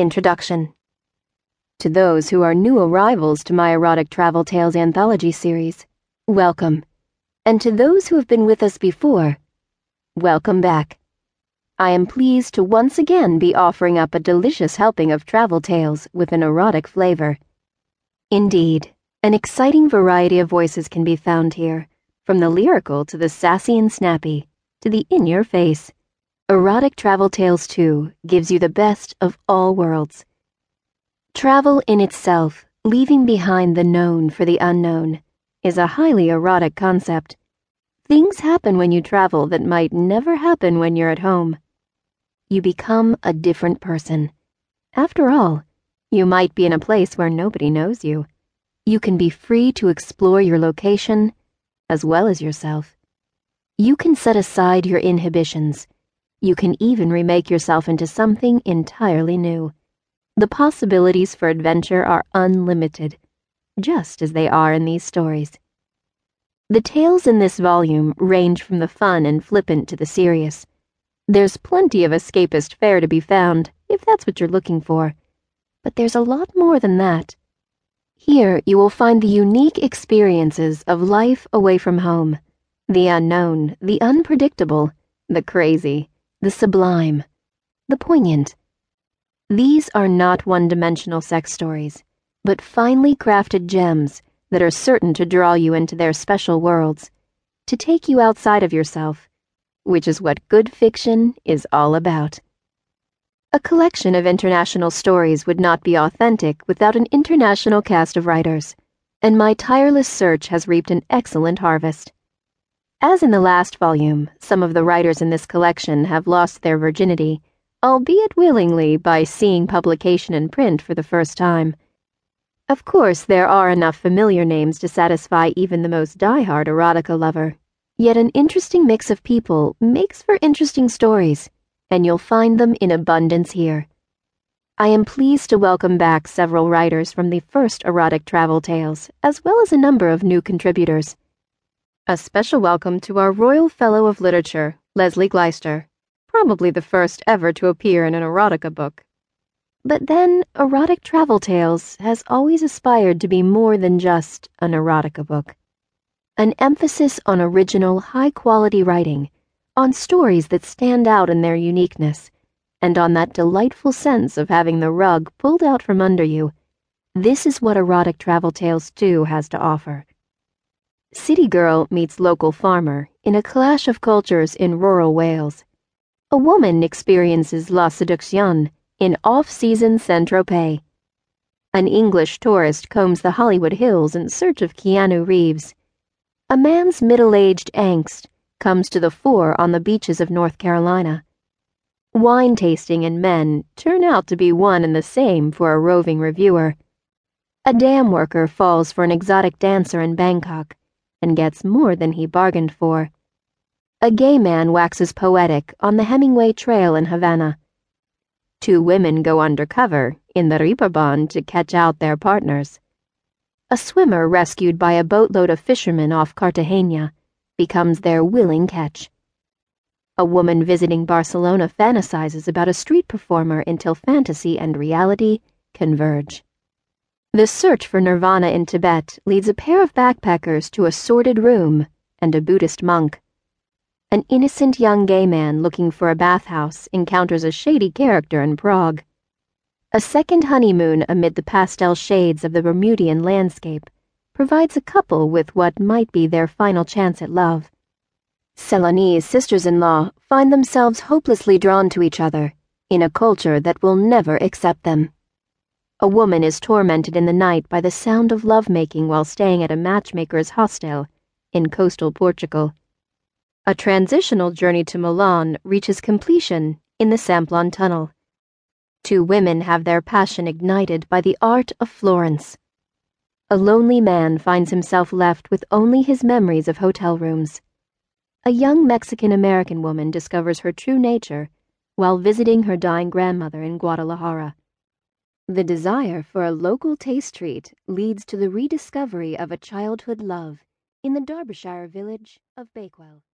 Introduction To those who are new arrivals to my Erotic Travel Tales anthology series, welcome. And to those who have been with us before, welcome back. I am pleased to once again be offering up a delicious helping of travel tales with an erotic flavor. Indeed, an exciting variety of voices can be found here, from the lyrical to the sassy and snappy, to the in your face. Erotic Travel Tales 2 gives you the best of all worlds. Travel in itself, leaving behind the known for the unknown, is a highly erotic concept. Things happen when you travel that might never happen when you're at home. You become a different person. After all, you might be in a place where nobody knows you. You can be free to explore your location as well as yourself. You can set aside your inhibitions. You can even remake yourself into something entirely new. The possibilities for adventure are unlimited, just as they are in these stories. The tales in this volume range from the fun and flippant to the serious. There's plenty of escapist fare to be found, if that's what you're looking for. But there's a lot more than that. Here you will find the unique experiences of life away from home, the unknown, the unpredictable, the crazy, the sublime, the poignant. These are not one dimensional sex stories, but finely crafted gems that are certain to draw you into their special worlds, to take you outside of yourself, which is what good fiction is all about. A collection of international stories would not be authentic without an international cast of writers, and my tireless search has reaped an excellent harvest. As in the last volume, some of the writers in this collection have lost their virginity, albeit willingly by seeing publication in print for the first time. Of course, there are enough familiar names to satisfy even the most die-hard erotica lover, yet an interesting mix of people makes for interesting stories and you'll find them in abundance here. I am pleased to welcome back several writers from the first erotic travel tales, as well as a number of new contributors. A special welcome to our Royal Fellow of Literature, Lesley Glaister, probably the first ever to appear in an erotica book. But then, Erotic Travel Tales has always aspired to be more than just an erotica book. An emphasis on original, high quality writing on stories that stand out in their uniqueness, and on that delightful sense of having the rug pulled out from under you. This is what Erotic Travel Tales 2 has to offer. City girl meets local farmer in a clash of cultures in rural Wales. A woman experiences La Seduction in off-season Saint-Tropez. An English tourist combs the Hollywood Hills in search of Keanu Reeves. A man's middle-aged angst comes to the fore on the beaches of North Carolina. Wine tasting and men turn out to be one and the same for a roving reviewer. A dam worker falls for an exotic dancer in Bangkok and gets more than he bargained for. A gay man waxes poetic on the Hemingway Trail in Havana. Two women go undercover in the Reeperbahn to catch out their partners. A swimmer rescued by a boatload of fishermen off Cartagena becomes their willing catch. A woman visiting Barcelona fantasizes about a street performer until fantasy and reality converge. The search for nirvana in Tibet leads a pair of backpackers to a sordid room and a Buddhist monk. An innocent young gay man looking for a bathhouse encounters a shady character in Prague. A second honeymoon amid the pastel shades of the Bermudian landscape provides a couple with what might be their final chance at love. Ceylonese sisters in law find themselves hopelessly drawn to each other in a culture that will never accept them. A woman is tormented in the night by the sound of lovemaking while staying at a matchmaker's hostel in coastal Portugal. A transitional journey to Milan reaches completion in the Simplon Tunnel. Two women have their passion ignited by the art of Florence. A lonely man finds himself left with only his memories of hotel rooms. A young Mexican American woman discovers her true nature while visiting her dying grandmother in Guadalajara. The desire for a local taste treat leads to the rediscovery of a childhood love in the Derbyshire village of Bakewell.